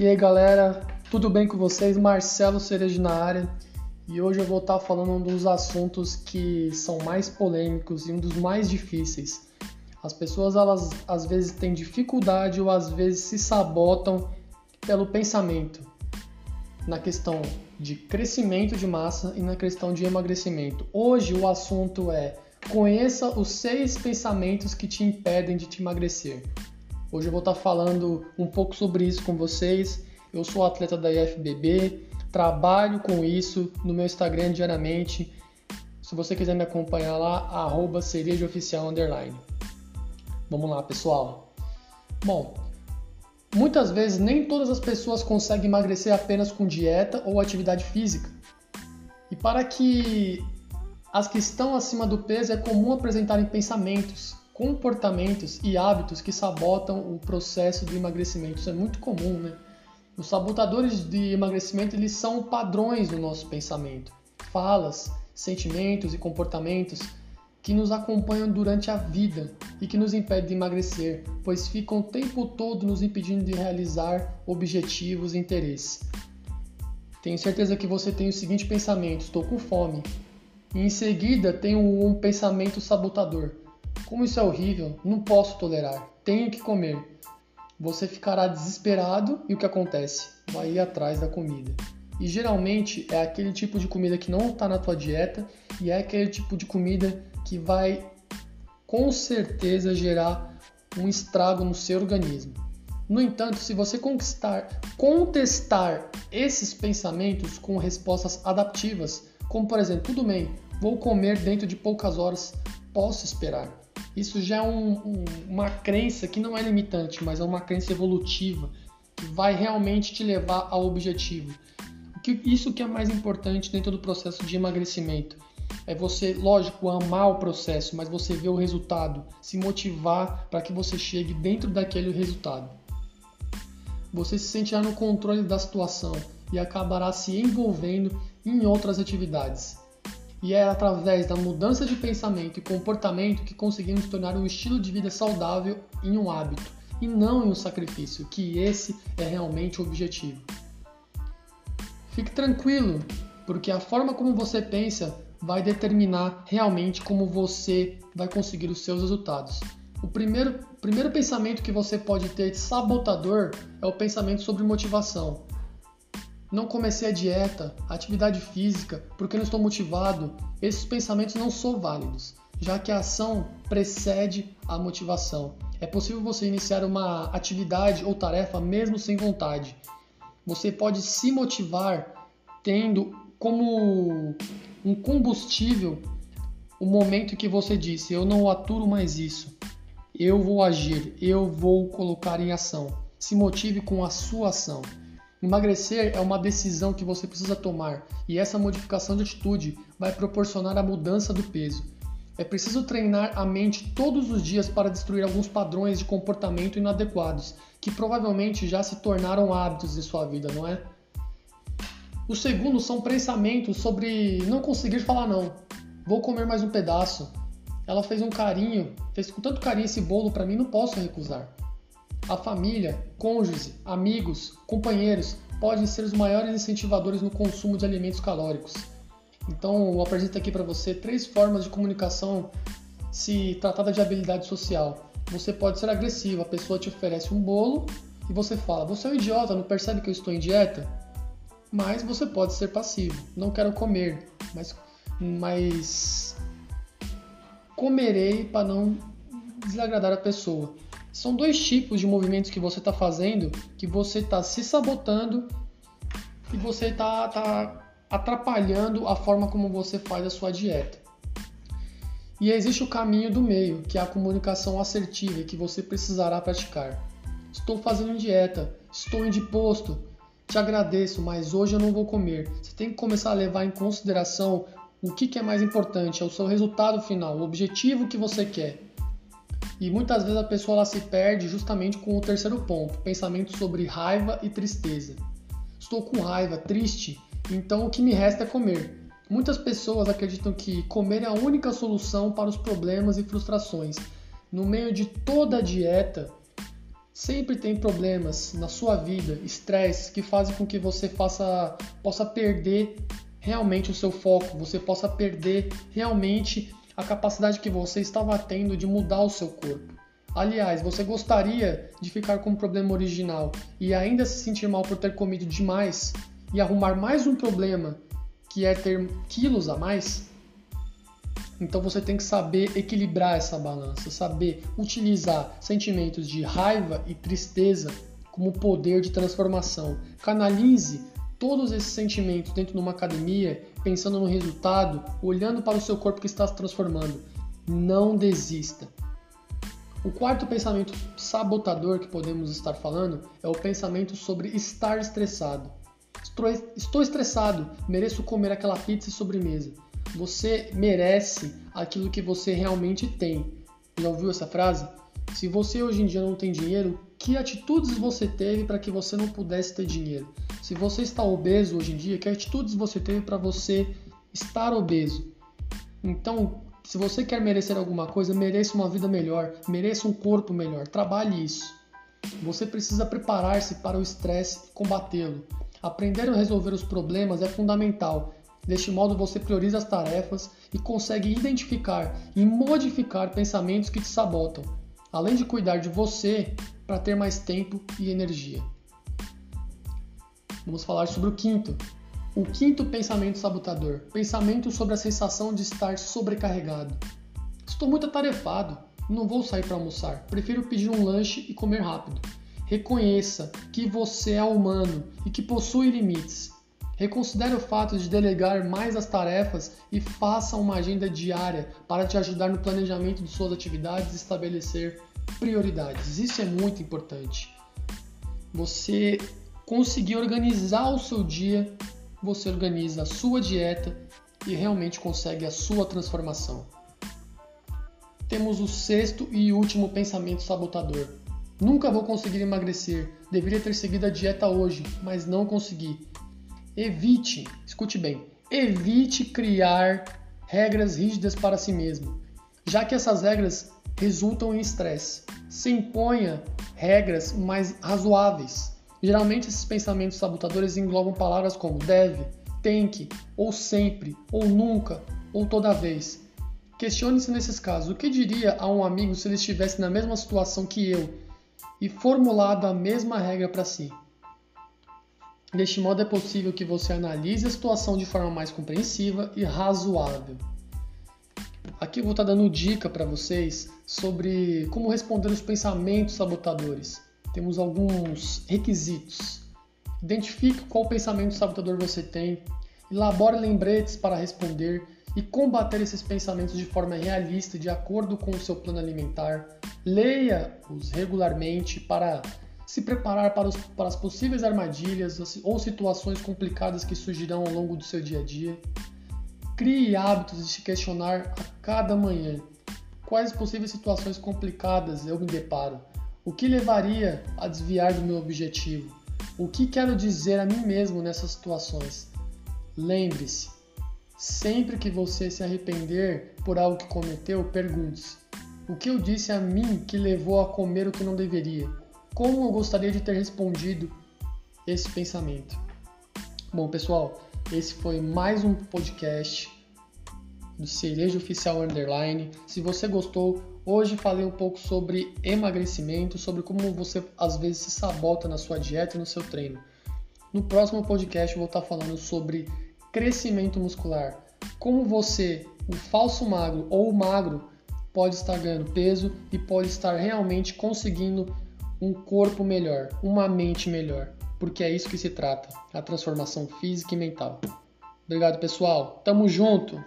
E aí galera, tudo bem com vocês? Marcelo Cerejo na área e hoje eu vou estar falando um dos assuntos que são mais polêmicos e um dos mais difíceis. As pessoas elas às vezes têm dificuldade ou às vezes se sabotam pelo pensamento na questão de crescimento de massa e na questão de emagrecimento. Hoje o assunto é conheça os seis pensamentos que te impedem de te emagrecer. Hoje eu vou estar falando um pouco sobre isso com vocês. Eu sou atleta da IFBB, trabalho com isso no meu Instagram diariamente. Se você quiser me acompanhar lá, arroba. Vamos lá, pessoal. Bom, muitas vezes nem todas as pessoas conseguem emagrecer apenas com dieta ou atividade física. E para que as que estão acima do peso é comum apresentarem pensamentos, comportamentos e hábitos que sabotam o processo do emagrecimento. Isso é muito comum, né? Os sabotadores de emagrecimento eles são padrões do nosso pensamento, falas, sentimentos e comportamentos que nos acompanham durante a vida e que nos impedem de emagrecer, pois ficam o tempo todo nos impedindo de realizar objetivos e interesses. Tenho certeza que você tem o seguinte pensamento: estou com fome. E em seguida tem um pensamento sabotador: como isso é horrível, não posso tolerar, tenho que comer. Você ficará desesperado e o que acontece? Vai ir atrás da comida. E geralmente é aquele tipo de comida que não está na tua dieta e é aquele tipo de comida que vai com certeza gerar um estrago no seu organismo. No entanto, se você conquistar, contestar esses pensamentos com respostas adaptivas, como por exemplo, tudo bem, vou comer dentro de poucas horas, posso esperar. Isso já é um, um, uma crença que não é limitante, mas é uma crença evolutiva que vai realmente te levar ao objetivo. Isso que é mais importante dentro do processo de emagrecimento. É você, lógico, amar o processo, mas você ver o resultado, se motivar para que você chegue dentro daquele resultado. Você se sentirá no controle da situação e acabará se envolvendo em outras atividades. E é através da mudança de pensamento e comportamento que conseguimos tornar um estilo de vida saudável em um hábito e não em um sacrifício, que esse é realmente o objetivo. Fique tranquilo, porque a forma como você pensa vai determinar realmente como você vai conseguir os seus resultados. O primeiro, primeiro pensamento que você pode ter de sabotador é o pensamento sobre motivação. Não comecei a dieta, a atividade física, porque não estou motivado. Esses pensamentos não são válidos, já que a ação precede a motivação. É possível você iniciar uma atividade ou tarefa mesmo sem vontade. Você pode se motivar tendo como um combustível o momento que você disse: Eu não aturo mais isso. Eu vou agir, eu vou colocar em ação. Se motive com a sua ação. Emagrecer é uma decisão que você precisa tomar e essa modificação de atitude vai proporcionar a mudança do peso. É preciso treinar a mente todos os dias para destruir alguns padrões de comportamento inadequados que provavelmente já se tornaram hábitos de sua vida, não é? O segundo são pensamentos sobre não conseguir falar não. Vou comer mais um pedaço. Ela fez um carinho, fez com tanto carinho esse bolo para mim, não posso recusar. A família, cônjuge, amigos, companheiros podem ser os maiores incentivadores no consumo de alimentos calóricos. Então, eu apresento aqui para você três formas de comunicação se tratada de habilidade social. Você pode ser agressivo, a pessoa te oferece um bolo e você fala: Você é um idiota, não percebe que eu estou em dieta? Mas você pode ser passivo, não quero comer, mas, mas comerei para não desagradar a pessoa. São dois tipos de movimentos que você está fazendo que você está se sabotando e você está tá atrapalhando a forma como você faz a sua dieta. E existe o caminho do meio, que é a comunicação assertiva que você precisará praticar. Estou fazendo dieta, estou indisposto, te agradeço, mas hoje eu não vou comer. Você tem que começar a levar em consideração o que, que é mais importante, é o seu resultado final, o objetivo que você quer. E muitas vezes a pessoa ela se perde justamente com o terceiro ponto, pensamento sobre raiva e tristeza. Estou com raiva, triste, então o que me resta é comer. Muitas pessoas acreditam que comer é a única solução para os problemas e frustrações. No meio de toda a dieta, Sempre tem problemas na sua vida, estresse, que fazem com que você faça, possa perder realmente o seu foco, você possa perder realmente a capacidade que você estava tendo de mudar o seu corpo. Aliás, você gostaria de ficar com o problema original e ainda se sentir mal por ter comido demais e arrumar mais um problema, que é ter quilos a mais? Então você tem que saber equilibrar essa balança, saber utilizar sentimentos de raiva e tristeza como poder de transformação. Canalize todos esses sentimentos dentro de uma academia, pensando no resultado, olhando para o seu corpo que está se transformando. Não desista. O quarto pensamento sabotador que podemos estar falando é o pensamento sobre estar estressado. Estou estressado, mereço comer aquela pizza e sobremesa. Você merece aquilo que você realmente tem. Já ouviu essa frase? Se você hoje em dia não tem dinheiro, que atitudes você teve para que você não pudesse ter dinheiro? Se você está obeso hoje em dia, que atitudes você teve para você estar obeso? Então, se você quer merecer alguma coisa, mereça uma vida melhor, mereça um corpo melhor. Trabalhe isso. Você precisa preparar-se para o estresse e combatê-lo. Aprender a resolver os problemas é fundamental. Deste modo, você prioriza as tarefas e consegue identificar e modificar pensamentos que te sabotam, além de cuidar de você para ter mais tempo e energia. Vamos falar sobre o quinto. O quinto pensamento sabotador: pensamento sobre a sensação de estar sobrecarregado. Estou muito atarefado, não vou sair para almoçar, prefiro pedir um lanche e comer rápido. Reconheça que você é humano e que possui limites. Reconsidere o fato de delegar mais as tarefas e faça uma agenda diária para te ajudar no planejamento de suas atividades e estabelecer prioridades. Isso é muito importante. Você conseguir organizar o seu dia, você organiza a sua dieta e realmente consegue a sua transformação. Temos o sexto e último pensamento sabotador Nunca vou conseguir emagrecer. Deveria ter seguido a dieta hoje, mas não consegui. Evite, escute bem, evite criar regras rígidas para si mesmo, já que essas regras resultam em estresse. Se imponha regras mais razoáveis. Geralmente esses pensamentos sabotadores englobam palavras como deve, tem que, ou sempre, ou nunca, ou toda vez. Questione-se nesses casos: o que diria a um amigo se ele estivesse na mesma situação que eu e formulado a mesma regra para si. Deste modo é possível que você analise a situação de forma mais compreensiva e razoável. Aqui eu vou estar dando dica para vocês sobre como responder os pensamentos sabotadores. Temos alguns requisitos. Identifique qual pensamento sabotador você tem, elabore lembretes para responder e combater esses pensamentos de forma realista, de acordo com o seu plano alimentar. Leia-os regularmente para se preparar para, os, para as possíveis armadilhas ou situações complicadas que surgirão ao longo do seu dia a dia. Crie hábitos de se questionar a cada manhã quais possíveis situações complicadas eu me deparo, o que levaria a desviar do meu objetivo, o que quero dizer a mim mesmo nessas situações. Lembre-se, Sempre que você se arrepender por algo que cometeu, pergunte-se: o que eu disse a mim que levou a comer o que não deveria? Como eu gostaria de ter respondido esse pensamento? Bom, pessoal, esse foi mais um podcast do Cereja Oficial Underline. Se você gostou, hoje falei um pouco sobre emagrecimento, sobre como você às vezes se sabota na sua dieta e no seu treino. No próximo podcast vou estar falando sobre crescimento muscular. Como você, o falso magro ou o magro, pode estar ganhando peso e pode estar realmente conseguindo um corpo melhor, uma mente melhor, porque é isso que se trata, a transformação física e mental. Obrigado, pessoal. Tamo junto.